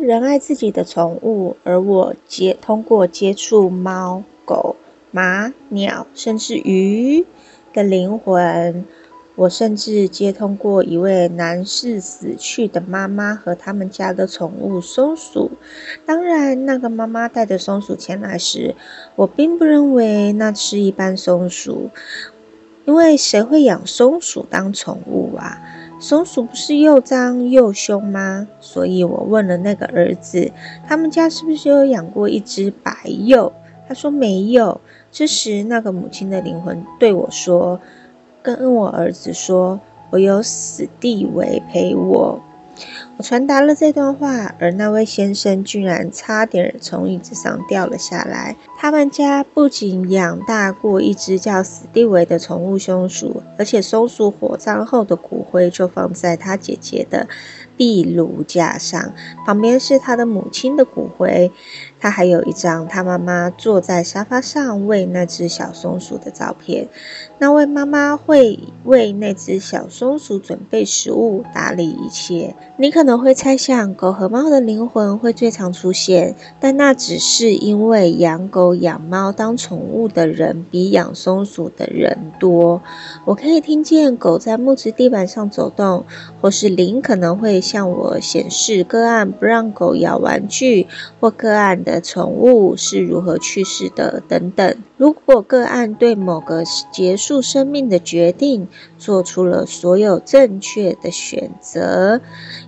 人爱自己的宠物，而我接通过接触猫、狗、马、鸟，甚至鱼的灵魂。我甚至接通过一位男士死去的妈妈和他们家的宠物松鼠。当然，那个妈妈带着松鼠前来时，我并不认为那是一般松鼠，因为谁会养松鼠当宠物啊？松鼠不是又脏又凶吗？所以我问了那个儿子，他们家是不是有养过一只白鼬？他说没有。这时，那个母亲的灵魂对我说。跟我儿子说，我有死地为陪我。我传达了这段话，而那位先生居然差点从椅子上掉了下来。他们家不仅养大过一只叫史蒂维的宠物松鼠，而且松鼠火葬后的骨灰就放在他姐姐的壁炉架上，旁边是他的母亲的骨灰。他还有一张他妈妈坐在沙发上喂那只小松鼠的照片。那位妈妈会为那只小松鼠准备食物，打理一切。你可能会猜想，狗和猫的灵魂会最常出现，但那只是因为养狗、养猫当宠物的人比养松鼠的人多。我可以听见狗在木质地板上走动，或是灵可能会向我显示个案不让狗咬玩具，或个案的宠物是如何去世的等等。如果个案对某个结束生命的决定做出了所有正确的选择，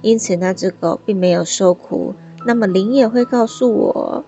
因此那只狗并没有受苦，那么灵也会告诉我。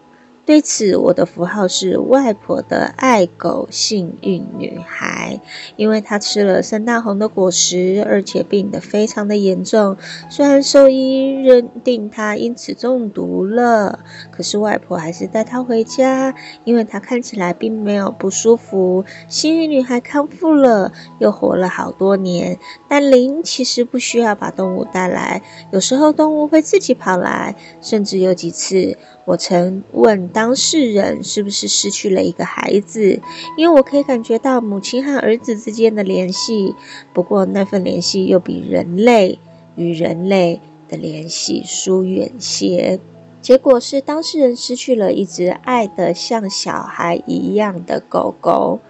对此，我的符号是外婆的爱狗幸运女孩，因为她吃了圣诞红的果实，而且病得非常的严重。虽然兽医认定她因此中毒了，可是外婆还是带她回家，因为她看起来并没有不舒服。幸运女孩康复了，又活了好多年。但灵其实不需要把动物带来，有时候动物会自己跑来，甚至有几次。我曾问到当事人是不是失去了一个孩子，因为我可以感觉到母亲和儿子之间的联系。不过那份联系又比人类与人类的联系疏远些。结果是当事人失去了一只爱的像小孩一样的狗狗。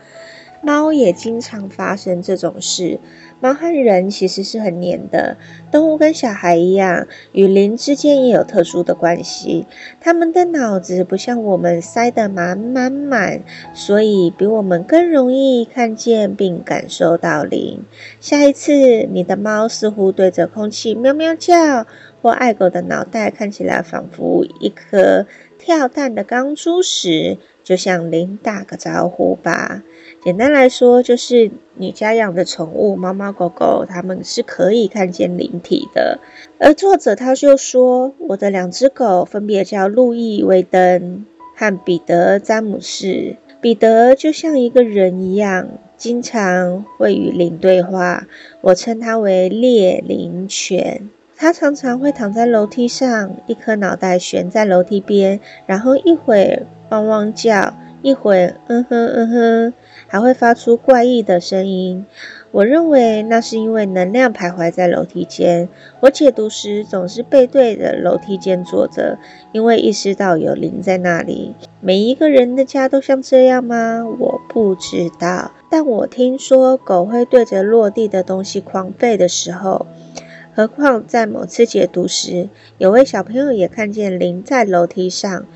猫也经常发生这种事。猫和人其实是很黏的，动物跟小孩一样，与灵之间也有特殊的关系。它们的脑子不像我们塞得满满满，所以比我们更容易看见并感受到灵。下一次你的猫似乎对着空气喵喵叫，或爱狗的脑袋看起来仿佛一颗跳蛋的钢珠时，就向灵打个招呼吧。简单来说，就是你家养的宠物猫猫狗狗，它们是可以看见灵体的。而作者他就说，我的两只狗分别叫路易威登和彼得詹姆士。彼得就像一个人一样，经常会与灵对话。我称它为猎灵犬。它常常会躺在楼梯上，一颗脑袋悬在楼梯边，然后一会汪汪叫，一会嗯哼嗯哼。还会发出怪异的声音，我认为那是因为能量徘徊在楼梯间。我解读时总是背对着楼梯间坐着，因为意识到有灵在那里。每一个人的家都像这样吗？我不知道，但我听说狗会对着落地的东西狂吠的时候。何况在某次解读时，有位小朋友也看见灵在楼梯上。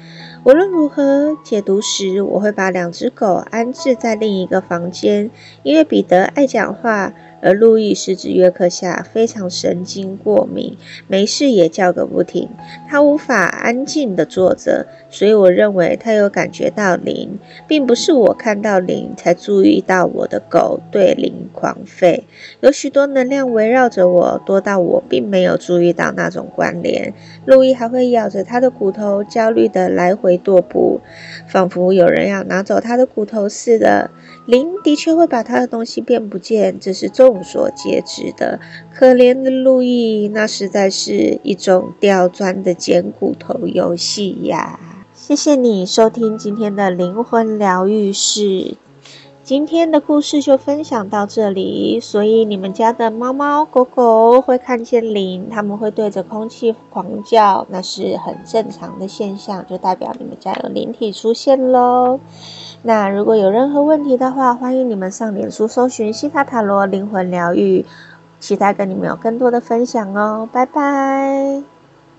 无论如何，解读时我会把两只狗安置在另一个房间，因为彼得爱讲话。而路易是指约克夏非常神经过敏，没事也叫个不停。他无法安静地坐着，所以我认为他有感觉到灵，并不是我看到灵才注意到我的狗对灵狂吠。有许多能量围绕着我，多到我并没有注意到那种关联。路易还会咬着他的骨头，焦虑地来回踱步，仿佛有人要拿走他的骨头似的。灵的确会把他的东西变不见，这是众所皆知的。可怜的路易，那实在是一种刁钻的捡骨头游戏呀！谢谢你收听今天的灵魂疗愈室，今天的故事就分享到这里。所以你们家的猫猫狗狗会看见灵，他们会对着空气狂叫，那是很正常的现象，就代表你们家有灵体出现喽。那如果有任何问题的话，欢迎你们上脸书搜寻西塔塔罗灵魂疗愈，期待跟你们有更多的分享哦。拜拜。